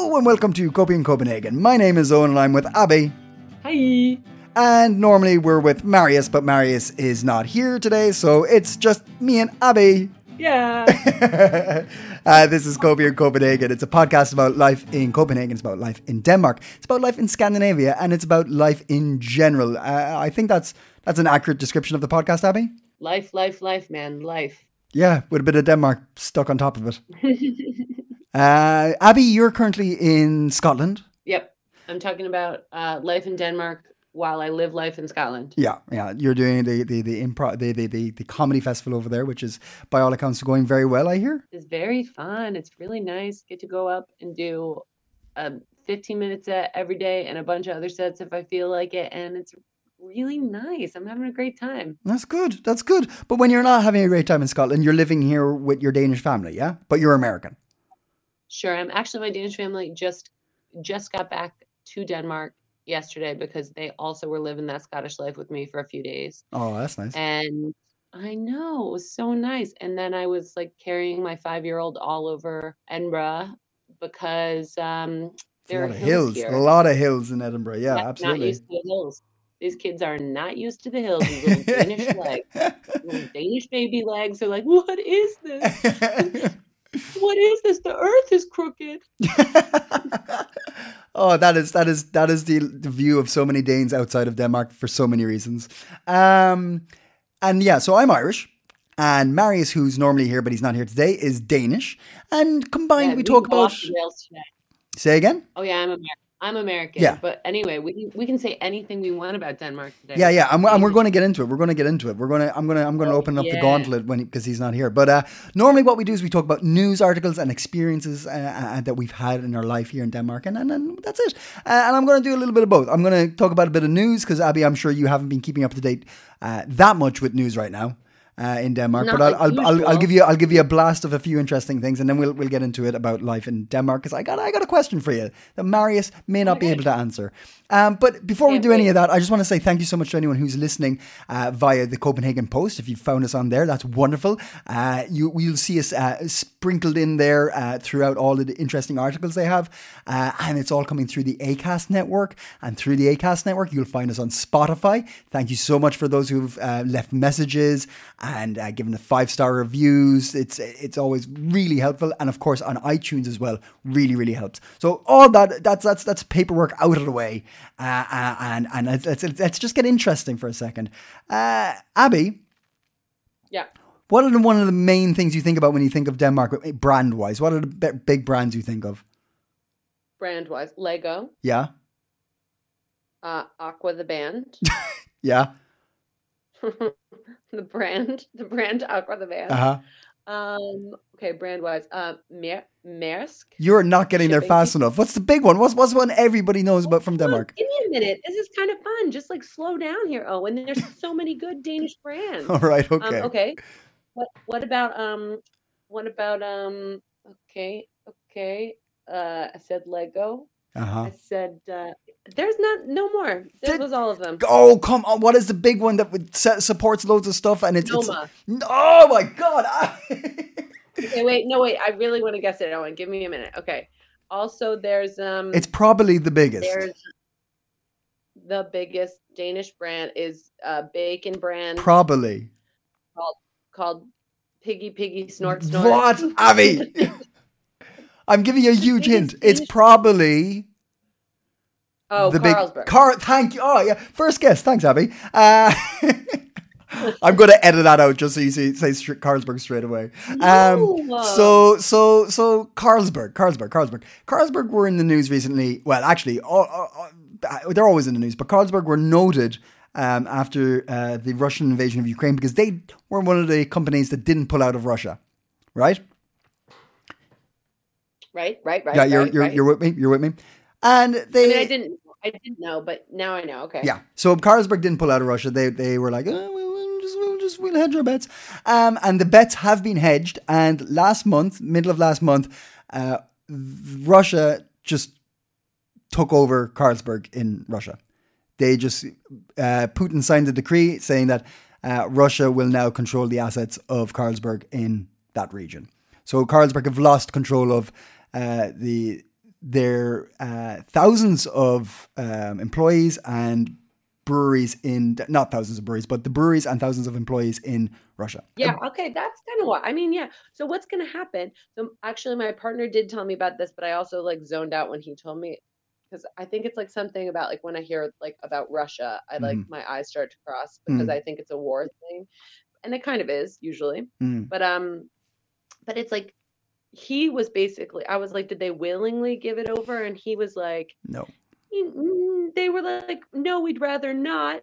and welcome to Copy in Copenhagen. My name is Owen and I'm with Abby. Hi. And normally we're with Marius, but Marius is not here today, so it's just me and Abby. Yeah. uh, this is in Copenhagen. It's a podcast about life in Copenhagen. It's about life in Denmark. It's about life in Scandinavia, and it's about life in general. Uh, I think that's that's an accurate description of the podcast, Abby. life, life, life, man, life. Yeah, with a bit of Denmark stuck on top of it. uh, Abby, you're currently in Scotland. Yep. I'm talking about uh, life in Denmark while I live life in Scotland. Yeah, yeah. You're doing the the the improv the, the the the comedy festival over there, which is by all accounts going very well. I hear. It's very fun. It's really nice. Get to go up and do a 15 minute set every day and a bunch of other sets if I feel like it. And it's really nice. I'm having a great time. That's good. That's good. But when you're not having a great time in Scotland, you're living here with your Danish family, yeah. But you're American. Sure. I'm actually my Danish family just just got back to Denmark yesterday because they also were living that Scottish life with me for a few days. Oh, that's nice. And I know it was so nice. And then I was like carrying my five year old all over Edinburgh because um, It's a there lot are of hills, hills. A lot of hills in Edinburgh. Yeah, Not- Not absolutely. used to the hills. These kids are not used to the hills. These little Danish legs, little Danish baby legs. They're like, what is this? What is this? The earth is crooked. oh, that is that is that is the, the view of so many Danes outside of Denmark for so many reasons. Um, and yeah, so I'm Irish, and Marius, who's normally here but he's not here today, is Danish. And combined, Yeah, we talk about. off the rails today. Say again. Oh yeah, I'm American. I'm American. Yeah. But anyway, we can, we can say anything we want about Denmark today. Yeah, yeah, we're, and we're going to get into it. We're going to get into it. We're going to, I'm going to, I'm going to Oh, open up the gauntlet when because he's not here. But uh, normally, what we do is we talk about news articles and experiences uh, uh, that we've had in our life here in Denmark, and and, and that's it. Uh, and I'm going to do a little bit of both. I'm going to talk about a bit of news because Abby, I'm sure you haven't been keeping up to date uh, that much with news right now. Uh, in Denmark, Not but I'll, I'll, I'll, I'll give you I'll give you a blast of a few interesting things, and then we'll we'll get into it about life in Denmark because I got I got a question for you that Marius may not be Okay. able to answer. Um, but before we Can't do any of that, I just want to say thank you so much to anyone who's listening uh, via the Copenhagen Post. If you found us on there, that's wonderful. Uh, you you'll see us uh, sprinkled in there uh, throughout all the interesting articles they have, uh, and it's all coming through the Acast network. And through the Acast network, you'll find us on Spotify. Thank you so much for those who've uh, left messages and uh, given the five star reviews. It's it's always really helpful, and of course on iTunes as well, really really helps. So all that that's that's that's paperwork out of the way, uh, uh, and and let's, let's let's just get interesting for a second. Uh, Abby, Yeah. what are the, one of the main things you think about when you think of Denmark, brand wise? What are the big brands you think of? Brand wise, Lego, Yeah, uh, Aqua the band, yeah, the brand, the brand Aqua the band. uh huh. Um. Okay, brand wise, uh, Mer- Maersk. You're not getting there fast enough. What's the big one? What's what's one everybody knows about from Denmark? give me a minute. This is kind of fun. Just like slow down here, Owen. There's so many good Danish brands. All right, Um, okay. okay. What what about um what about um okay, okay. Uh I said Lego. Uh huh. I said uh there's not no more. That was all of them. Oh come on! What is the big one that supports loads of stuff and it's, it's oh my god! Okay, wait, no wait. I really want to guess it, Owen. Give me a minute. Okay. Also there's um it's probably the biggest. there's the biggest Danish brand is a bacon brand Probably. called called Piggy Piggy Snort Snort. What, Abby? I'm giving you a huge hint. It's probably Oh, the Carlsberg. big car. Thank you. Oh yeah, first guess. Thanks, Abby. Uh, I'm going to edit that out just so you see, say Carlsberg straight away. Um, No. so, so, so Carlsberg, Carlsberg, Carlsberg, Carlsberg were in the news recently. Well, actually, all, all- all- they're always in the news, but Carlsberg were noted um, after uh, the Russian invasion of Ukraine because they were one of the companies that didn't pull out of Russia, right? right, right, right. yeah, you're right, you're, right. you're with me. You're with me. And they I mean, I didn't. I didn't know, but now I know. Okay. Yeah. So Carlsberg didn't pull out of Russia. They they were like, oh, we'll, we'll just we'll just we'll hedge our bets. Um, and the bets have been hedged. And last month, middle of last month, uh, Russia just took over Carlsberg in Russia. They just uh, Putin signed a decree saying that uh, Russia will now control the assets of Carlsberg in that region. So Carlsberg have lost control of uh, the their uh, thousands of um, employees and breweries in not thousands of breweries, but the breweries and thousands of employees in Russia. Yeah. Okay. That's kind of what I mean. Yeah. So what's going to happen? So actually, my partner did tell me about this, but I also like zoned out when he told me because I think it's like something about like when I hear like about Russia, I like Mhm. my eyes start to cross because Mm. I think it's a war thing, and it kind of is usually. Mm. But um, but it's like he was basically. I was like, did they willingly give it over? And he was like, No. "Mm, they were like, no, we'd rather not.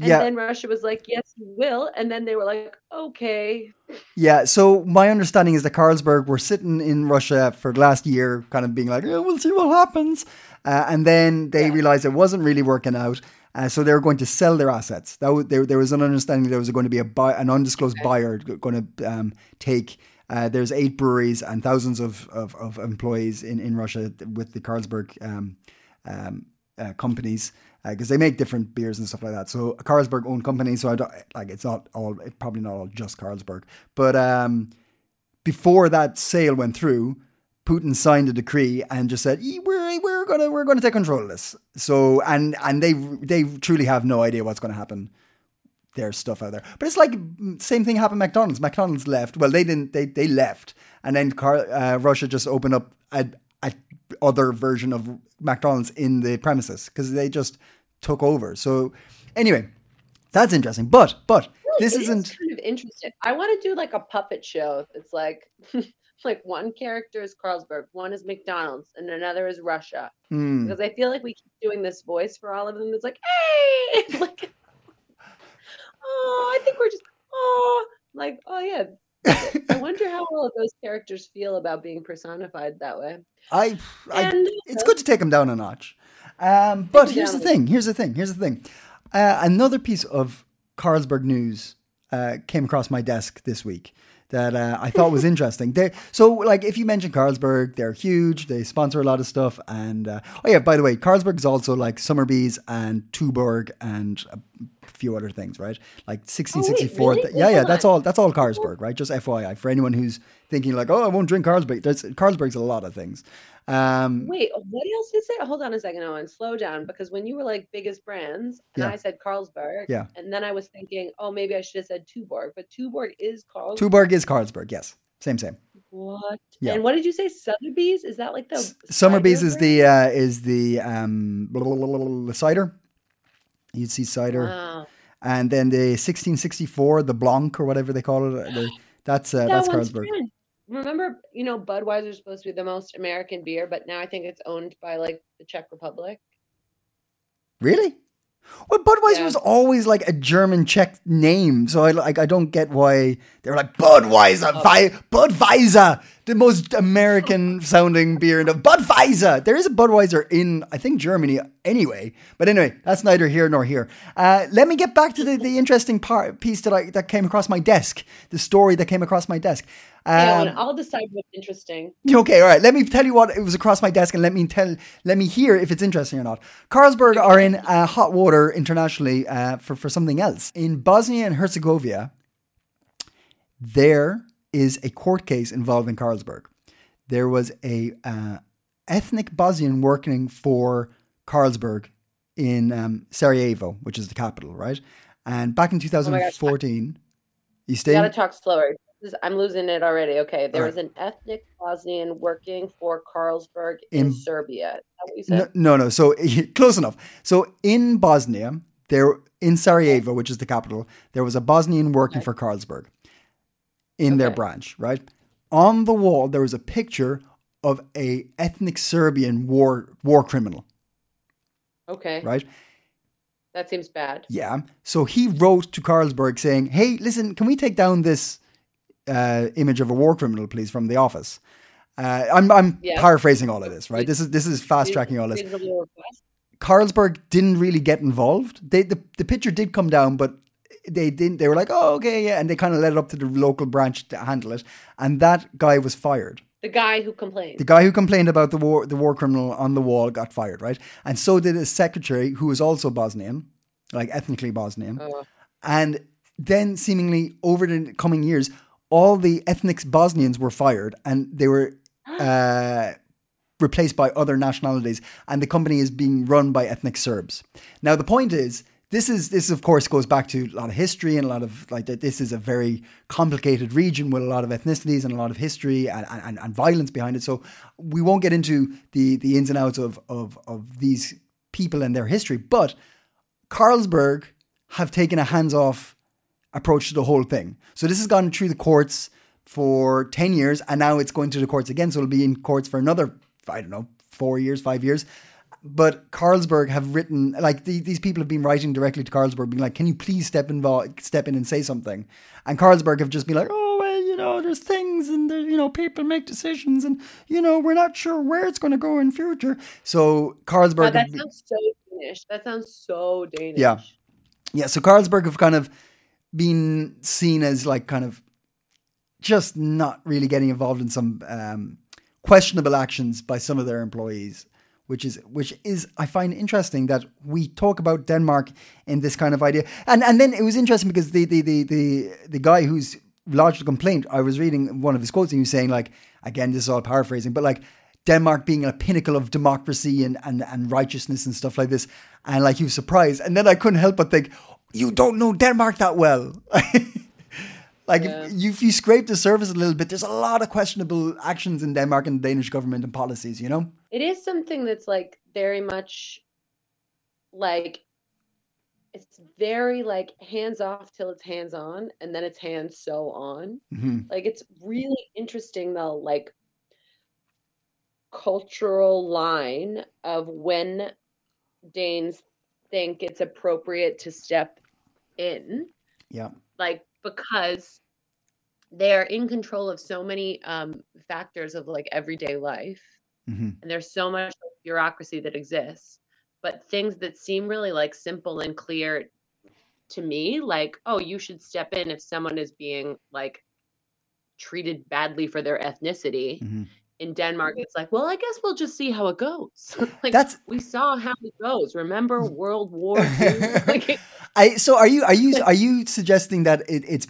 And Yeah. then Russia was like, yes, we will. And then they were like, okay. Yeah, so my understanding is that Carlsberg were sitting in Russia for the last year, kind of being like, "Yeah, we'll see what happens. Uh, and then they Yeah. realized it wasn't really working out. Uh, so they were going to sell their assets. That was, there, there was an understanding that there was going to be a buy, an undisclosed Okay. buyer going to um, take. Uh, there's eight breweries and thousands of, of, of employees in, in Russia with the Carlsberg um, um, uh, companies because they make different beers and stuff like that. So Carlsberg owned company. So I don't like it's not all probably not all just Carlsberg, but um, before that sale went through, Putin signed a decree and just said "E- we're we're gonna we're gonna take control of this. So and and they they truly have no idea what's going to happen. There's stuff out there, but it's like mm, same thing happened. at McDonald's. McDonald's left. Well, they didn't. They they left, and then Car- uh, Russia just opened up a, a other version of McDonald's in the premises because they just took over. So anyway, that's interesting. But but this isn't. kind of interesting. I want to do like a puppet show. It's like, like one character is Carlsberg, one is McDonald's, and another is Russia. Hmm. Because I feel like we keep doing this voice for all of them. It's like, hey, like, oh, I think we're just, oh, like, oh yeah. I wonder how all of those characters feel about being personified that way. I, I And it's good to take them down a notch. Um, but here's the thing. Here's the thing. Here's the thing. Uh, another piece of Carlsberg news uh, came across my desk this week that uh, I thought was interesting. They so like if you mention Carlsberg, they're huge. They sponsor a lot of stuff. And uh, oh yeah, by the way, Carlsberg is also like Somersby and Tuborg and a few other things, right? Like 1664. really? yeah, yeah, that's all. That's all Carlsberg, right? Just FYI for anyone who's thinking like, oh, I won't drink Carlsberg. There's, Carlsberg's a lot of things. Um, Wait, what else is it? Hold on a second, Owen. Slow down because when you were like biggest brands, and Yeah. I said Carlsberg, Yeah. and then I was thinking, oh, maybe I should have said Tuborg, but Tuborg is Carlsberg. Tuborg is Carlsberg, yes. Same, same. What? Yeah. And what did you say? Sotheby's? Is that like the Somersby cider is the uh, is the um, cider. You'd see cider. Wow. and then the 1664, the Blanc or whatever they call it. the- that's uh, That that's Carlsberg. Remember, you know, Budweiser is supposed to be the most American beer, but now I think it's owned by like the Czech Republic. Really? Well, Budweiser Yeah. was always like a German Czech name, so I like I don't get why they're like Budweiser, Oh. Vi- Budweiser, the most American sounding beer in the Budweiser. There is a Budweiser in I think Germany anyway, but anyway, that's neither here nor here. Uh, let me get back to the, the interesting part piece that I that came across my desk, the story that came across my desk. Um, I'll decide what's interesting. Okay, all right. Let me tell you what it was across my desk, and let me tell, let me hear if it's interesting or not. Carlsberg are in uh, hot water internationally uh, for for something else. In Bosnia and Herzegovina, there is a court case involving Carlsberg. There was a uh, ethnic Bosnian working for Carlsberg in um, Sarajevo, which is the capital, right? And back in 2014, you You stay. gotta talk slower. Is- I'm losing it already. Okay, there All was an ethnic Bosnian working for Carlsberg in, In- Serbia. Is that what you No, said? no, no. So close enough. So in Bosnia, there in Sarajevo, which is the capital, there was a Bosnian working Okay. for Carlsberg in their branch, right? On the wall, there was a picture of a ethnic Serbian war war criminal, Okay, right? that seems bad. Yeah. So he wrote to Carlsberg saying, "Hey, listen, can we take down this uh, image of a war criminal, please, from the office?" Uh, I'm I'm Yeah. paraphrasing all of this, right? This is this is fast tracking all this. Carlsberg didn't really get involved. They the, the picture did come down, but they didn't. They were like, "Oh, okay, yeah," and they kind of let it up to the local branch to handle it. And that guy was fired. The guy who complained. The guy who complained about the war, the war criminal on the wall, got fired, right? And so did his secretary, who was also Bosnian, like ethnically Bosnian. Oh. And then, seemingly over the coming years, all the ethnic Bosnians were fired, and they were uh, replaced by other nationalities. And the company is being run by ethnic Serbs. Now, the point is. This is this of course goes back to a lot of history and a lot of like that. This is a very complicated region with a lot of ethnicities and a lot of history and, and, and violence behind it. So we won't get into the the ins and outs of of of these people and their history. But Carlsberg have taken a hands off approach to the whole thing. So this has gone through the courts for 10 years and now it's going to the courts again. So it'll be in courts for another, I don't know, four years, five years. But Carlsberg have written, like the, these people have been writing directly to Carlsberg, being like, can you please step, involved, step in and say something? And Carlsberg have just been like, oh, well, you know, there's things and, there, you know, people make decisions and, you know, we're not sure where it's going to go in future. So Carlsberg. That sounds so Danish. That sounds so Danish. Yeah. Yeah. So Carlsberg have kind of been seen as like kind of just not really getting involved in some um, questionable actions by some of their employees, which is which is I find interesting that we talk about Denmark in this kind of idea, and and then it was interesting because the the the the, the guy who's lodged a complaint, I was reading one of his quotes and he was saying like again this is all paraphrasing, but like Denmark being a pinnacle of democracy and, and, and righteousness and stuff like this. And like he was surprised. And then I couldn't help but think, you don't know Denmark that well. like Yeah. if, you, if you scrape the surface a little bit, there's a lot of questionable actions in Denmark and the Danish government and policies, you know? It is something that's like very much like it's very like hands off till it's hands on and then it's hands so on. hmm Like it's really interesting though, like cultural line of when Danes think it's appropriate to step in. Yeah. like because they're in control of so many um, factors of like everyday life. Hmm and there's so much bureaucracy that exists. But things that seem really like simple and clear to me like oh you should step in if someone is being like treated badly for their ethnicity. Hmm in denmark it's like well i guess we'll just see how it goes like That's- we saw how it goes remember world war II? like I so are you are you are you suggesting that it, it's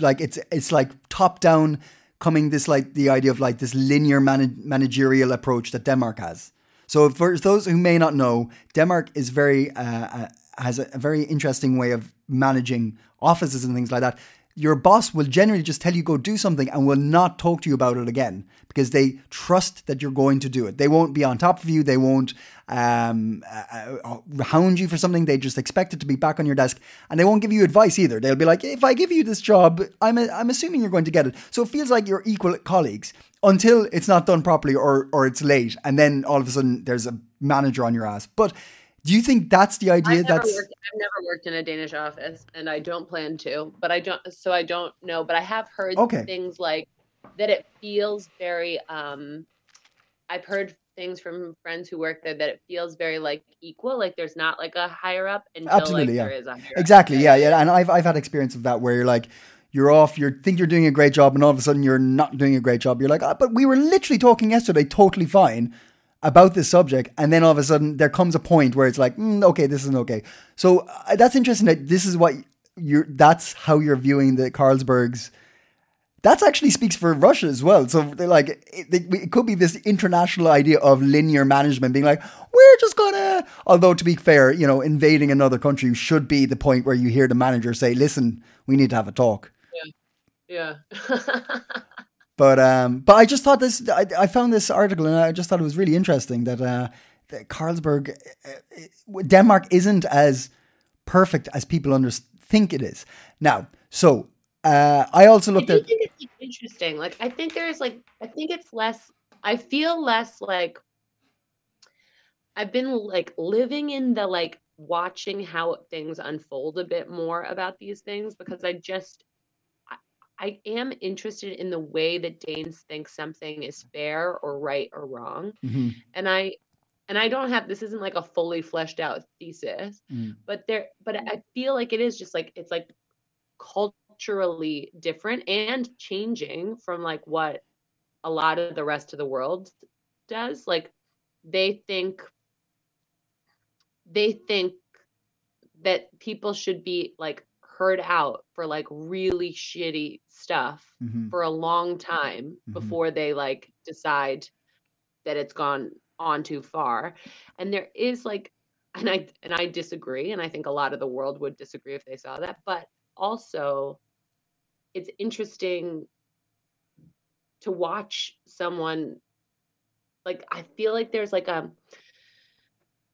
like it's it's like top down coming this like the idea of like this linear manag managerial approach that Denmark has. So for those who may not know, Denmark is very uh, uh, has a, a very interesting way of managing offices and things like that. Your boss will generally just tell you go do something and will not talk to you about it again because they trust that you're going to do it. They won't be on top of you. They won't um, uh, uh, hound you for something. They just expect it to be back on your desk, and they won't give you advice either. They'll be like, "If I give you this job, I'm a, I'm assuming you're going to get it." So it feels like you're equal colleagues until it's not done properly or or it's late, and then all of a sudden there's a manager on your ass. But do you think that's the idea? I've that's worked, I've never worked in a Danish office, and I don't plan to. But I don't, so I don't know. But I have heard Okay. things like that. It feels very. um I've heard things from friends who work there that it feels very like equal. Like there's not like a higher up until Absolutely, like yeah. there is a higher Exactly. Up. Yeah, yeah. And I've I've had experience of that where you're like, you're off, you think you're doing a great job, and all of a sudden you're not doing a great job. You're like, ah, but we were literally talking yesterday, totally fine about this subject, and then all of a sudden there comes a point where it's like, mm, okay, this isn't okay. So uh, that's interesting. That this is what you're. That's how you're viewing the Carlsbergs. That actually speaks for Russia as well. So like, it, it could be this international idea of linear management, being like, we're just gonna. Although to be fair, you know, invading another country should be the point where you hear the manager say, "Listen, we need to have a talk." Yeah. But um, but I just thought this. I, I found this article and I just thought it was really interesting that uh, that Carlsberg, uh, uh, Denmark isn't as perfect as people under, think it is. Now, so uh, I also I looked do at. think it's interesting. Like I think there's like I think it's less I feel less like I've been like living in the like watching how things unfold a bit more about these things because I just I, am interested in the way that Danes think something is fair or right or wrong. Mhm. And I and I don't have this isn't like a fully fleshed out thesis, Mm. but there but I feel like it is just like it's like culturally different and changing from like what a lot of the rest of the world does. Like they think they think that people should be like heard out for like really shitty stuff Mhm. for a long time Mhm. before they like decide that it's gone on too far and there is like and i and i disagree and i think a lot of the world would disagree if they saw that but also it's interesting to watch someone like i feel like there's like a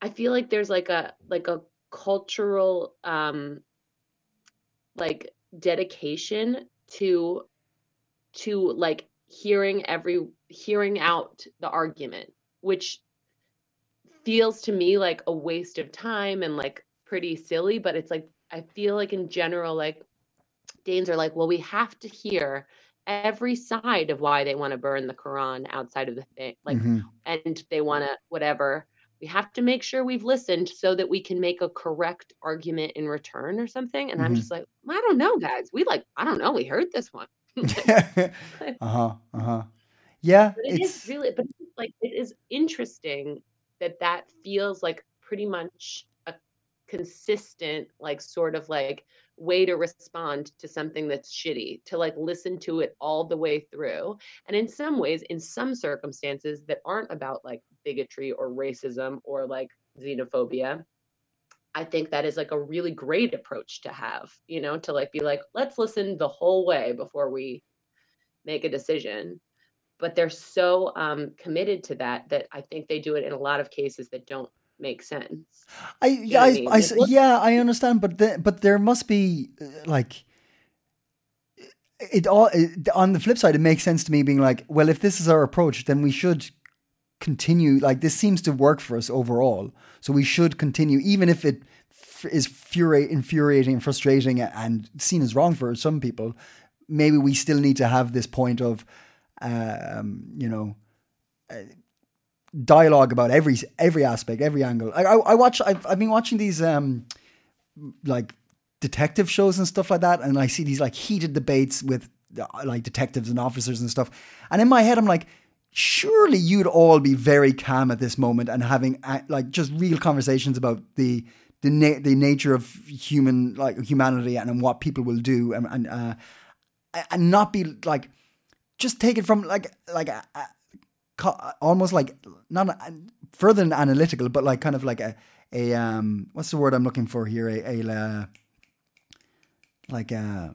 i feel like there's like a like a cultural um like dedication to to like hearing every hearing out the argument which feels to me like a waste of time and like pretty silly but it's like i feel like in general like danes are like well we have to hear every side of why they want to burn the quran outside of the thing like Mhm. and they want to whatever we have to make sure we've listened so that we can make a correct argument in return or something and i'm Mhm. just like i don't know guys we like i don't know we heard this one uh-huh. Uh-huh. Yeah, but it is it's really but it's like it is interesting that that feels like pretty much a consistent like sort of like way to respond to something that's shitty to like listen to it all the way through and in some ways in some circumstances that aren't about like bigotry or racism or like xenophobia i think that is like a really great approach to have you know to like be like let's listen the whole way before we make a decision but they're so um, committed to that that I think they do it in a lot of cases that don't make sense. I yeah, I I, mean? I Like, s- what- yeah, I understand, but the, but there must be uh, like it all it, on the flip side. It makes sense to me being like, well, if this is our approach, then we should continue. Like this seems to work for us overall, so we should continue, even if it f- is furi- infuriating and frustrating and seen as wrong for some people. Maybe we still need to have this point of, um, you know, dialogue about every every aspect, every angle. I I, I watch. I've I've been watching these um like detective shows and stuff like that, and I see these like heated debates with uh, like detectives and officers and stuff. And in my head, I'm like, surely you'd all be very calm at this moment and having uh, like just real conversations about the the na- the nature of human like humanity and, and what people will do and and uh, and not be like just take it from like like a, a, almost like not a, further than analytical, but like kind of like a a um what's the word I'm looking for here? A, a uh, like a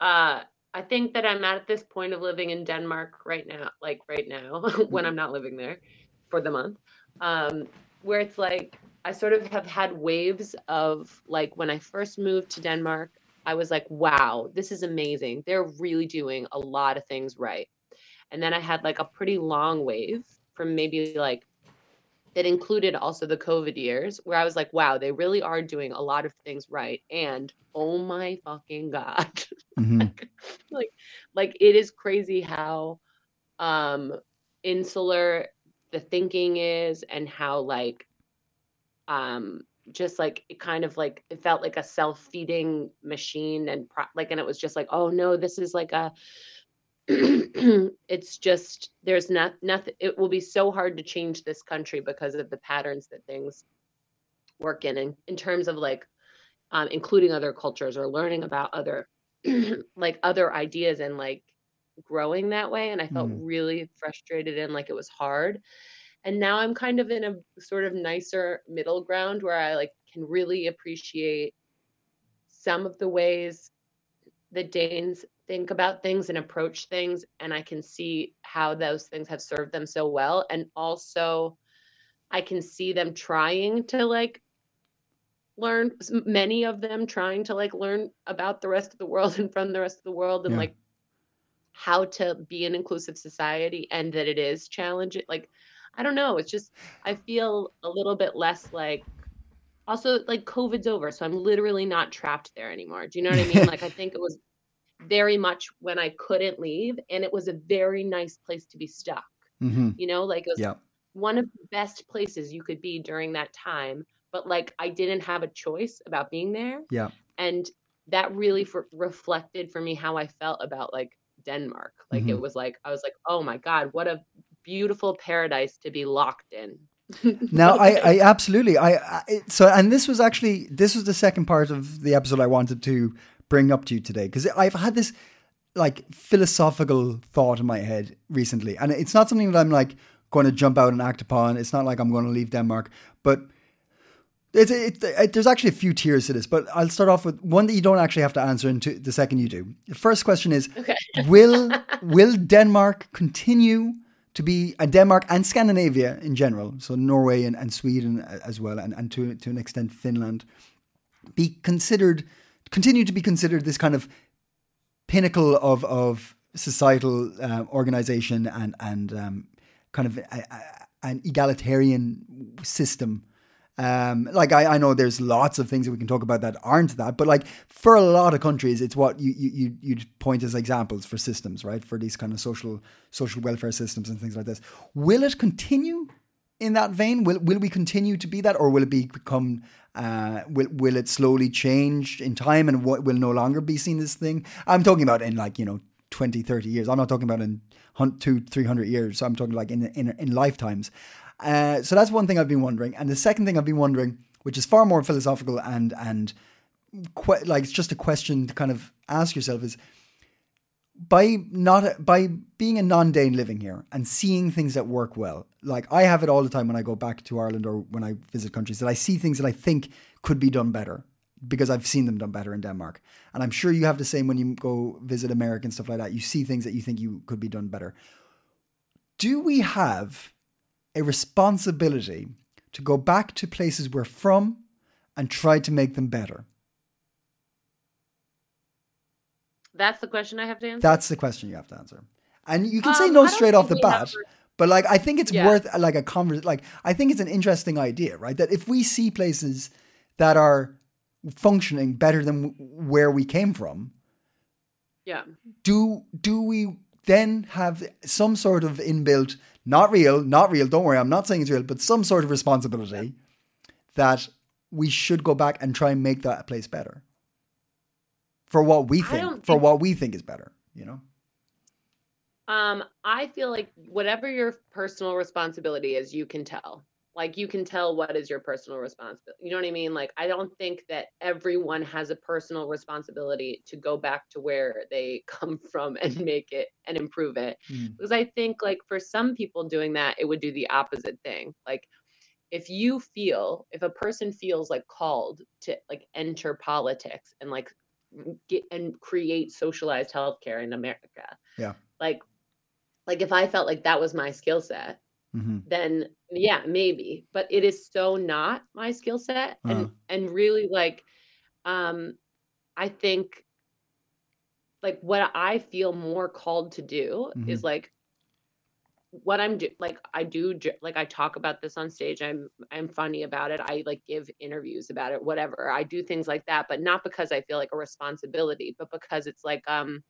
Uh, I think that I'm at this point of living in Denmark right now, like right now, when I'm not living there for the month, um, where it's like I sort of have had waves of like when I first moved to Denmark, I was like, wow, this is amazing. They're really doing a lot of things right. And then I had like a pretty long wave from maybe like that included also the COVID years where I was like, wow, they really are doing a lot of things right. And oh my fucking God. mhm, like like it is crazy how um insular the thinking is and how like um just like it kind of like it felt like a self-feeding machine and pro- like and it was just like oh no this is like a it's just there's not nothing it will be so hard to change this country because of the patterns that things work in in, in terms of like um, including other cultures or learning about other like other ideas and like growing that way and i felt Mm. really frustrated and like it was hard and now i'm kind of in a sort of nicer middle ground where i like can really appreciate some of the ways that danes think about things and approach things and I can see how those things have served them so well. And also I can see them trying to like learn many of them trying to like learn about the rest of the world and from the rest of the world and yeah. like how to be an inclusive society and that it is challenging like I don't know it's just I feel a little bit less like also like COVID's over so I'm literally not trapped there anymore. Do you know what I mean? Like I think it was very much when I couldn't leave and it was a very nice place to be stuck mm-hmm. you know like it was yeah. one of the best places you could be during that time but like I didn't have a choice about being there. Yeah. And that really for, reflected for me how I felt about like Denmark. Like mm-hmm. it was like I was like, "Oh my god, what a beautiful paradise to be locked in." now I, I absolutely I, I, so and this was actually this was the second part of the episode I wanted to bring up to you today because I've had this like philosophical thought in my head recently and it's not something that I'm like going to jump out and act upon it's not like I'm going to leave Denmark but it's, it, it, there's actually a few tiers to this, but I'll start off with one that you don't actually have to answer into the second you do. The first question is: okay. Will will Denmark continue to be a Denmark and Scandinavia in general, so Norway and, and Sweden uh, as well, and, and to to an extent Finland, be considered continue to be considered this kind of pinnacle of of societal uh, organization and and um, kind of a, a, an egalitarian system um, like I, I know there's lots of things that we can talk about that aren't that, but like for a lot of countries, it's what you you you point as examples for systems, right? For these kind of social social welfare systems and things like this. Will it continue in that vein? Will will we continue to be that, or will it be become? Uh, will will it slowly change in time, and what will no longer be seen as thing? I'm talking about in like you know 20, 30 years. I'm not talking about in two, 300 years. So I'm talking like in in, in lifetimes. Uh, so that's one thing I've been wondering. And the second thing I've been wondering, which is far more philosophical and and que- like it's just a question to kind of ask yourself is by not by being a non-Dane living here and seeing things that work well. Like I have it all the time when I go back to Ireland or when I visit countries that I see things that I think could be done better because I've seen them done better in Denmark. And I'm sure you have the same when you go visit America and stuff like that. You see things that you think you could be done better. Do we have a responsibility to go back to places we're from and try to make them better? That's the question I have to answer. That's the question you have to answer. And you can um, say no straight off the bat, but like I think it's yeah. worth like a conversation. Like I think it's an interesting idea, right? That if we see places that are functioning better than where we came from, yeah, do do we then have some sort of inbuilt not real, not real. Don't worry, I'm not saying it's real, but some sort of responsibility that we should go back and try and make that place better for what we think, for what we think is better. You know. Um, I feel like whatever your personal responsibility is, you can tell. Like you can tell what is your personal responsibility you know what i mean? Like i don't think that everyone has a personal responsibility to go back to where they come from and make it and improve it. Mm. because i think like for some people doing that it would do the opposite thing. Like if you feel if a person feels like called to like enter politics and like get and create socialized healthcare in america yeah. like like if i felt like that was my skill set mm-hmm. then yeah, maybe. But it is so not my skill set. Uh-huh. And and really like um I think like what I feel more called to do mm-hmm. is like what I'm do like I do like I talk about this on stage. I'm I'm funny about it. I like give interviews about it, whatever. I do things like that, but not because I feel like a responsibility, but because it's like um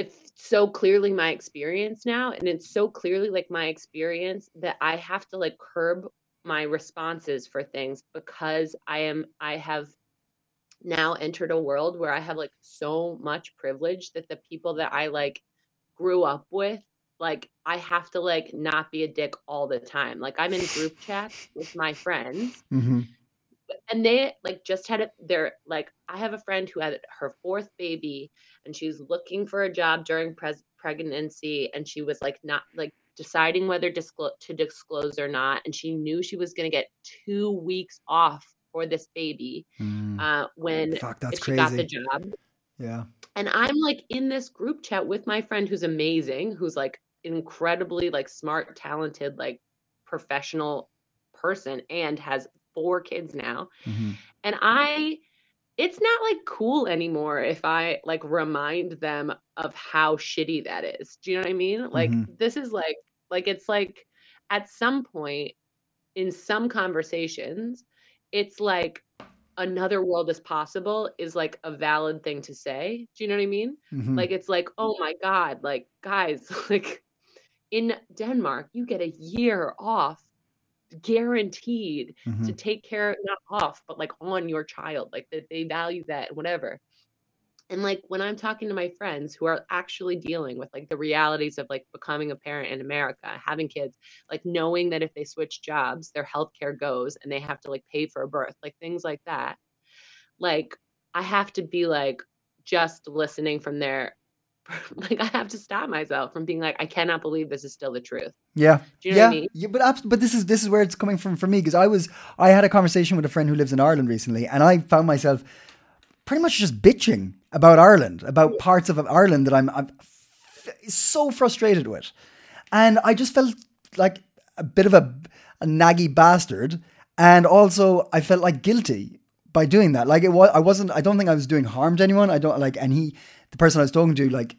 it's so clearly my experience now and it's so clearly like my experience that i have to like curb my responses for things because i am i have now entered a world where i have like so much privilege that the people that i like grew up with like i have to like not be a dick all the time. Like i'm in group chats with my friends mm-hmm and they like just had it they're like i have a friend who had her fourth baby and she's looking for a job during pres- pregnancy and she was like not like deciding whether disclo- to disclose or not and she knew she was going to get two weeks off for this baby mm. uh, when Fuck, that's she crazy. got the job Yeah. And I'm like in this group chat with my friend who's amazing, who's like incredibly like smart, talented, like professional person and has four kids now. Mhm. And I it's not like cool anymore if I like remind them of how shitty that is. Do you know what I mean? Like Mhm. this is like like it's like at some point in some conversations, it's like another world is possible is like a valid thing to say. Do you know what I mean? Mhm. Like it's like, oh my God, like guys, like in Denmark, you get a year off guaranteed to Mhm. take care, not off, but like on your child. Like that they value that whatever. And like when I'm talking to my friends who are actually dealing with like the realities of like becoming a parent in America, having kids, like knowing that if they switch jobs, their health care goes and they have to like pay for a birth, like things like that. Like I have to be like just listening from there. Like I have to stop myself from being like, I cannot believe this is still the truth. Yeah. Do you know yeah. what I mean? Yeah, but but this is this is where it's coming from for me because I was I had a conversation with a friend who lives in Ireland recently, and I found myself pretty much just bitching about Ireland, about parts of Ireland that I'm, I'm f- so frustrated with, and I just felt like a bit of a, a naggy bastard, and also I felt like guilty by doing that. Like it was, I wasn't. I don't think I was doing harm to anyone. I don't like, and he, the person I was talking to, like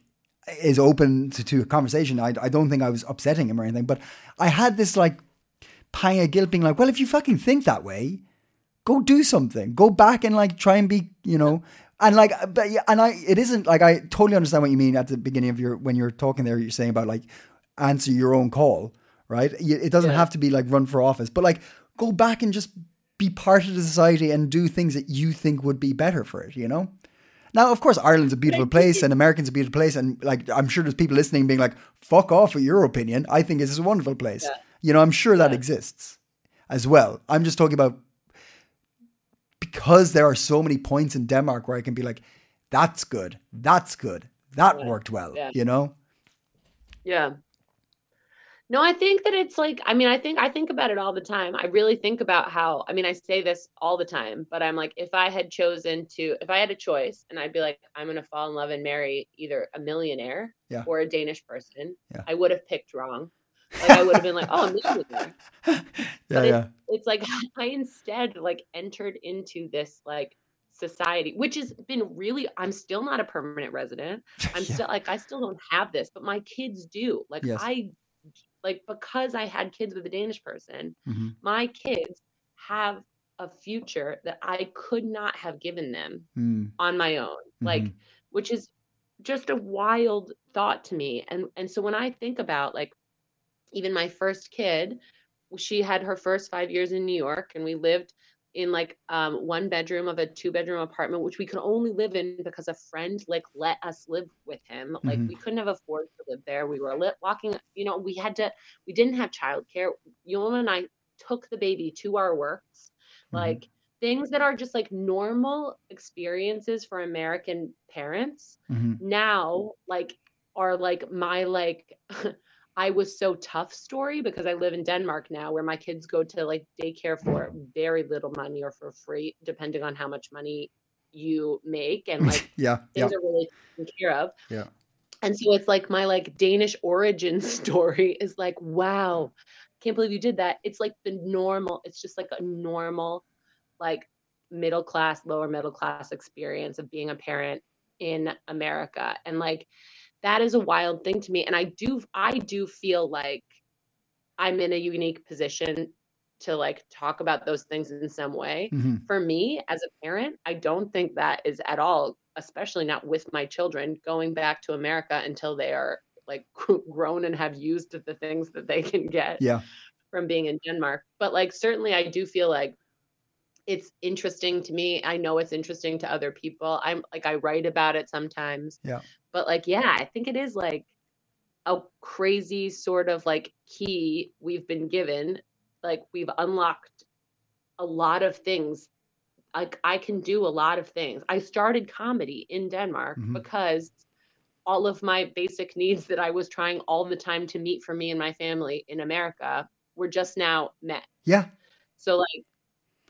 is open to, to a conversation. I, I don't think I was upsetting him or anything, but I had this like pang of guilt being like, well, if you fucking think that way, go do something. Go back and like try and be, you know, and like, uh, but yeah, and I, it isn't like, I totally understand what you mean at the beginning of your, when you're talking there, you're saying about like answer your own call, right? It doesn't Yeah. have to be like run for office, but like go back and just be part of the society and do things that you think would be better for it, you know? Now, of course, Ireland's a beautiful place and America's a beautiful place. And like, I'm sure there's people listening being like, fuck off with your opinion. I think this is a wonderful place. Yeah. You know, I'm sure that Yeah. exists as well. I'm just talking about because there are so many points in Denmark where I can be like, that's good. That's good. That worked well. You know? Yeah. No, I think that it's like, I mean, I think I think about it all the time. I really think about how, I mean, I say this all the time, but I'm like, if I had chosen to, if I had a choice and I'd be like, I'm going to fall in love and marry either a millionaire Yeah. or a Danish person, Yeah. I would have picked wrong. Like, I would have been like, oh, a millionaire. yeah, But yeah. It's like I instead like entered into this like society, which has been really, I'm still not a permanent resident. I'm Yeah. still like I still don't have this, but my kids do. Like Yes. I like because I had kids with a Danish person, Mhm. my kids have a future that I could not have given them Mm, on my own. Like Mhm. which is just a wild thought to me. And and so when I think about like even my first kid, she had her first 5 years in New York and we lived in like um, one bedroom of a two bedroom apartment which we could only live in because a friend like let us live with him like Mhm. we couldn't have afforded to live there we were lit walking you know we had to we didn't have childcare Yolanda and I took the baby to our works Mhm. like things that are just like normal experiences for American parents mhm. now like are like my like I was so tough story because I live in Denmark now where my kids go to like daycare for very little money or for free depending on how much money you make and like yeah, yeah, things are really taken care of. Yeah. And so it's like my like Danish origin story is like, wow, can't believe you did that. It's like the normal, it's just like a normal, like middle class, lower middle class experience of being a parent in America. And like that is a wild thing to me. And I do I do feel like I'm in a unique position to like talk about those things in some way Mhm. for me as a parent, I don't think that is at all, especially not with my children, going back to America until they are like grown and have used the things that they can get yeah, from being in Denmark. But like certainly I do feel like it's interesting to me. I know it's interesting to other people. I'm like I write about it sometimes. Yeah. But like yeah, I think it is like a crazy sort of like key we've been given. Like we've unlocked a lot of things. Like I can do a lot of things. I started comedy in Denmark Mhm. because all of my basic needs that I was trying all the time to meet for me and my family in America were just now met. yeah. So like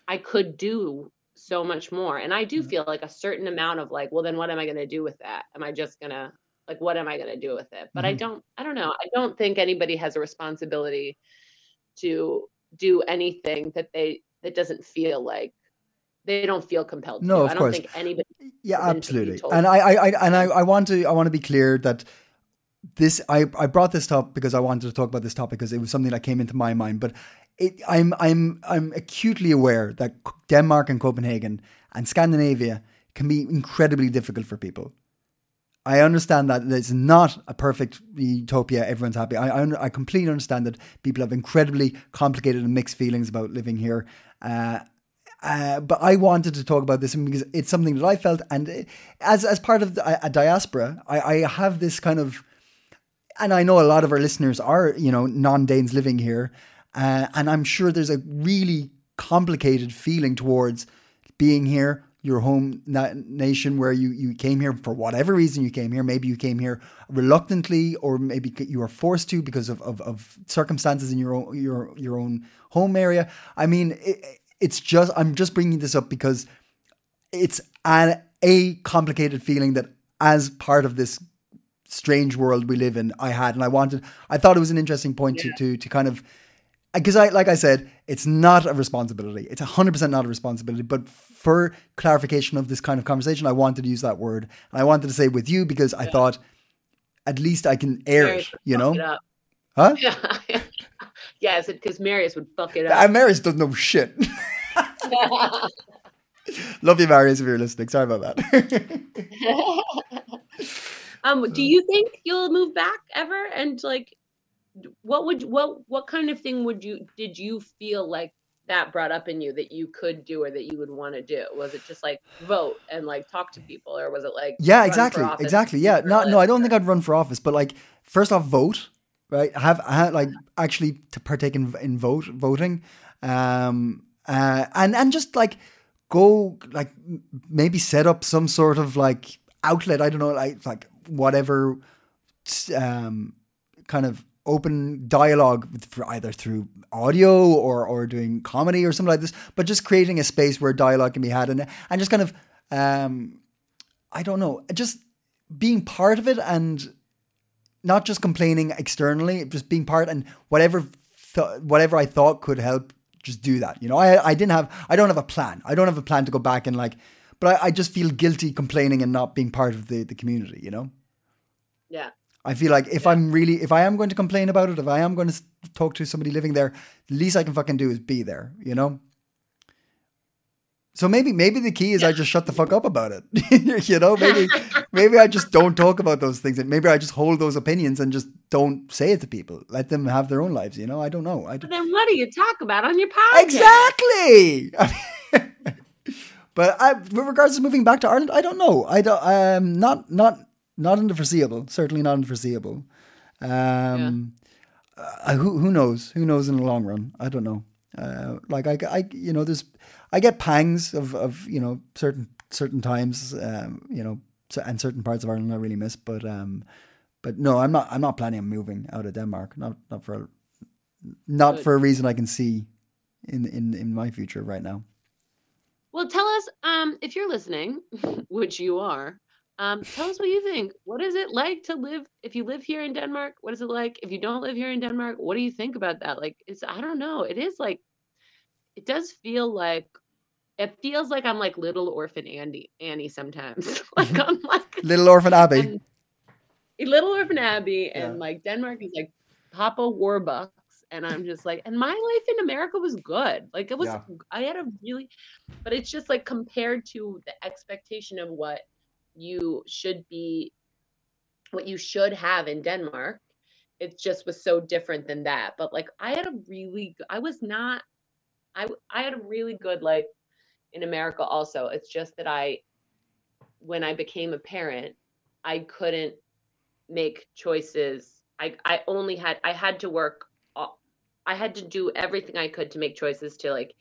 I could do so much more. And I do Mhm. feel like a certain amount of like, well, then what am I going to do with that? Am I just going to like, what am I going to do with it? But I Mhm. don't, I don't know. I don't think anybody has a responsibility to do anything that they, that doesn't feel like they don't feel compelled. No, do. of I don't course. think anybody Yeah, to absolutely. And I, I, I and I, I want to, I want to be clear that this, I, I brought this up because I wanted to talk about this topic because it was something that came into my mind. But it, I'm, I'm, I'm acutely aware that Denmark and Copenhagen and Scandinavia can be incredibly difficult for people. I understand that it's not a perfect utopia. Everyone's happy. I, I, I completely understand that people have incredibly complicated and mixed feelings about living here. Uh, uh, but I wanted to talk about this because it's something that I felt, and uh, as as part of the, a, a diaspora, I, I have this kind of, and I know a lot of our listeners are you know non Danes living here, uh, and I'm sure there's a really complicated feeling towards being here, your home na- nation where you you came here for whatever reason you came here. Maybe you came here reluctantly, or maybe you were forced to because of of, of circumstances in your own your your own home area. I mean. It, it's just I'm just bringing this up because it's an, a complicated feeling that as part of this strange world we live in I had and I wanted I thought it was an interesting point to, to to kind of uh, because I like I said it's not a responsibility. It's 100% not a responsibility but for clarification of this kind of conversation I wanted to use that word. And I wanted to say with you because I thought at least I can air Marius it you know? it huh? Yeah. yes, because Marius would fuck it up. Uh, and Maris doesn't know shit. Love you Marius if you're listening. Sorry about that um, do you think you'll move back ever? And like, what would what what kind of thing would you did you feel like that brought up in you that you could do or that you would want to do? Was it just like vote and like talk to people, or was it like Yeah, exactly, exactly. Yeah, no, no, I don't think I'd run for office, but like, first off, vote, right? Have, have like actually to partake in in vote voting, um, uh, and and just like go like maybe set up some sort of like outlet. I don't know, like like whatever, um, kind of open dialogue for either through audio or or doing comedy or something like this, but just creating a space where dialogue can be had and and just kind of um I don't know, just being part of it and not just complaining externally, just being part and whatever th- whatever I thought could help, just do that. You know, I I didn't have I don't have a plan. I don't have a plan to go back and like, but I, I just feel guilty complaining and not being part of the the community. You know. Yeah. I feel like if I'm really, if I am going to complain about it, if I am going to talk to somebody living there, the least I can fucking do is be there, you know? So maybe, maybe the key is I just shut the fuck up about it. you know, maybe, maybe I just don't talk about those things. And maybe I just hold those opinions and just don't say it to people. Let them have their own lives, you know? I don't know. I But don't, then what do you talk about on your podcast? Exactly. but I, with regards to moving back to Ireland, I don't know. I don't. Um, not not not in the foreseeable. Certainly not in the foreseeable. Um, uh, who who knows? Who knows in the long run? I don't know. Uh, like I, I, you know, there's I get pangs of of you know certain certain times, um, you know, and certain parts of Ireland I really miss. But um, but no, I'm not. I'm not planning on moving out of Denmark. Not not for not Good. for a reason I can see in in in my future right now. Well, tell us um, if you're listening, which you are. Um, tell us what you think. What is it like to live if you live here in Denmark? What is it like if you don't live here in Denmark? What do you think about that? Like, it's I don't know. It is like it does feel like it feels like I'm like little orphan Andy Annie sometimes. like I'm like Little Orphan Abbey. and a little orphan abbey and Yeah. like denmark is like papa warbucks and i'm just like and my life in america was good. Like it was Yeah. i had a really but it's just like compared to the expectation of what you should be what you should have in denmark it just was so different than that. But like i had a really i was not i i had a really good life in america also. It's just that i when i became a parent i couldn't make choices. I i only had i had to work i had to do everything i could to make choices to like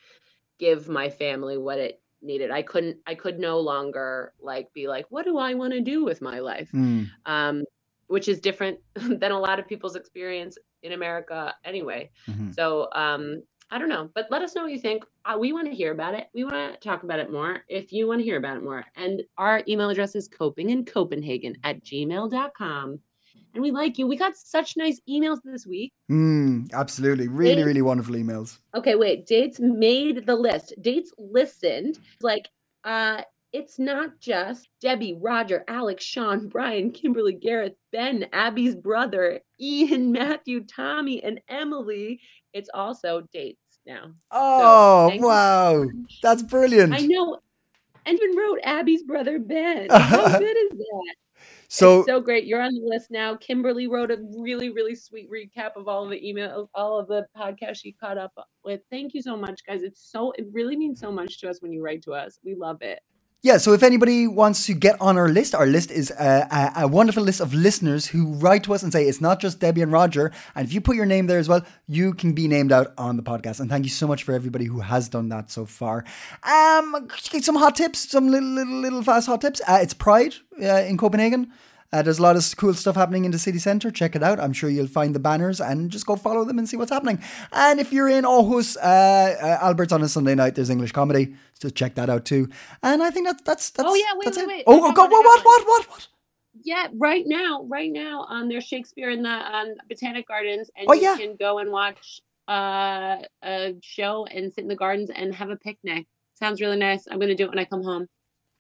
give my family what it needed i couldn't i could no longer like be like what do i want to do with my life Mm, um which is different than a lot of people's experience in america anyway mhm. so um I don't know, but let us know what you think. Uh, we want to hear about it. We want to talk about it more if you want to hear about it more. And our email address is copingincopenhagen at gmail.com. And we like you. We got such nice emails this week. Mm, absolutely. Really, Dates- really wonderful emails. Okay, wait. Dates made the list. Dates listened. Like, uh, it's not just Debbie, Roger, Alex, Sean, Brian, Kimberly, Gareth, Ben, Abby's brother, Ian, Matthew, Tommy, and Emily. It's also dates now. Oh, you wow. That's brilliant. I know. And even wrote Abby's brother Ben. How good is that? So, it's so great. You're on the list now. Kimberly wrote a really, really sweet recap of all of the emails, all of the podcasts she caught up with. Thank you so much, guys. It's so it really means so much to us when you write to us. We love it. Yeah, so if anybody wants to get on our list, our list is a, a, a wonderful list of listeners who write to us and say it's not just Debbie and Roger. And if you put your name there as well, you can be named out on the podcast. And thank you so much for everybody who has done that so far. Um, some hot tips, some little little little fast hot tips. Uh, it's Pride uh, in Copenhagen. Uh, there's a lot of cool stuff happening in the city centre. Check it out. I'm sure you'll find the banners and just go follow them and see what's happening. And if you're in Aarhus, uh, uh, Albert's on a Sunday night. There's English comedy, so check that out too. And I think that's that's that's. Oh, yeah, wait, wait, it. wait. Oh, oh God, what, what, what, what, what? Yeah, right now, right now, um, there's Shakespeare in the um, Botanic Gardens, and Oh, you yeah. can go and watch uh, a show and sit in the gardens and have a picnic. Sounds really nice. I'm gonna do it when I come home.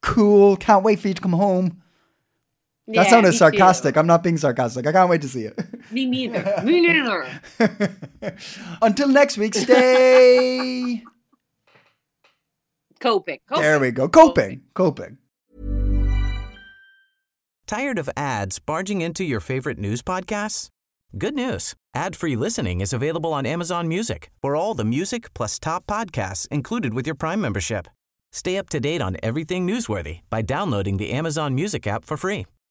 Cool. Can't wait for you to come home. That Yeah, sounded me too. sarcastic. I'm not being sarcastic. I can't wait to see it. Me neither. Me neither. Until next week, stay. Coping. Coping. there we go. Coping. Coping. Tired of ads barging into your favorite news podcasts? Good news. Ad-free listening is available on Amazon Music for all the music plus top podcasts included with your Prime membership. Stay up to date on everything newsworthy by downloading the Amazon Music app for free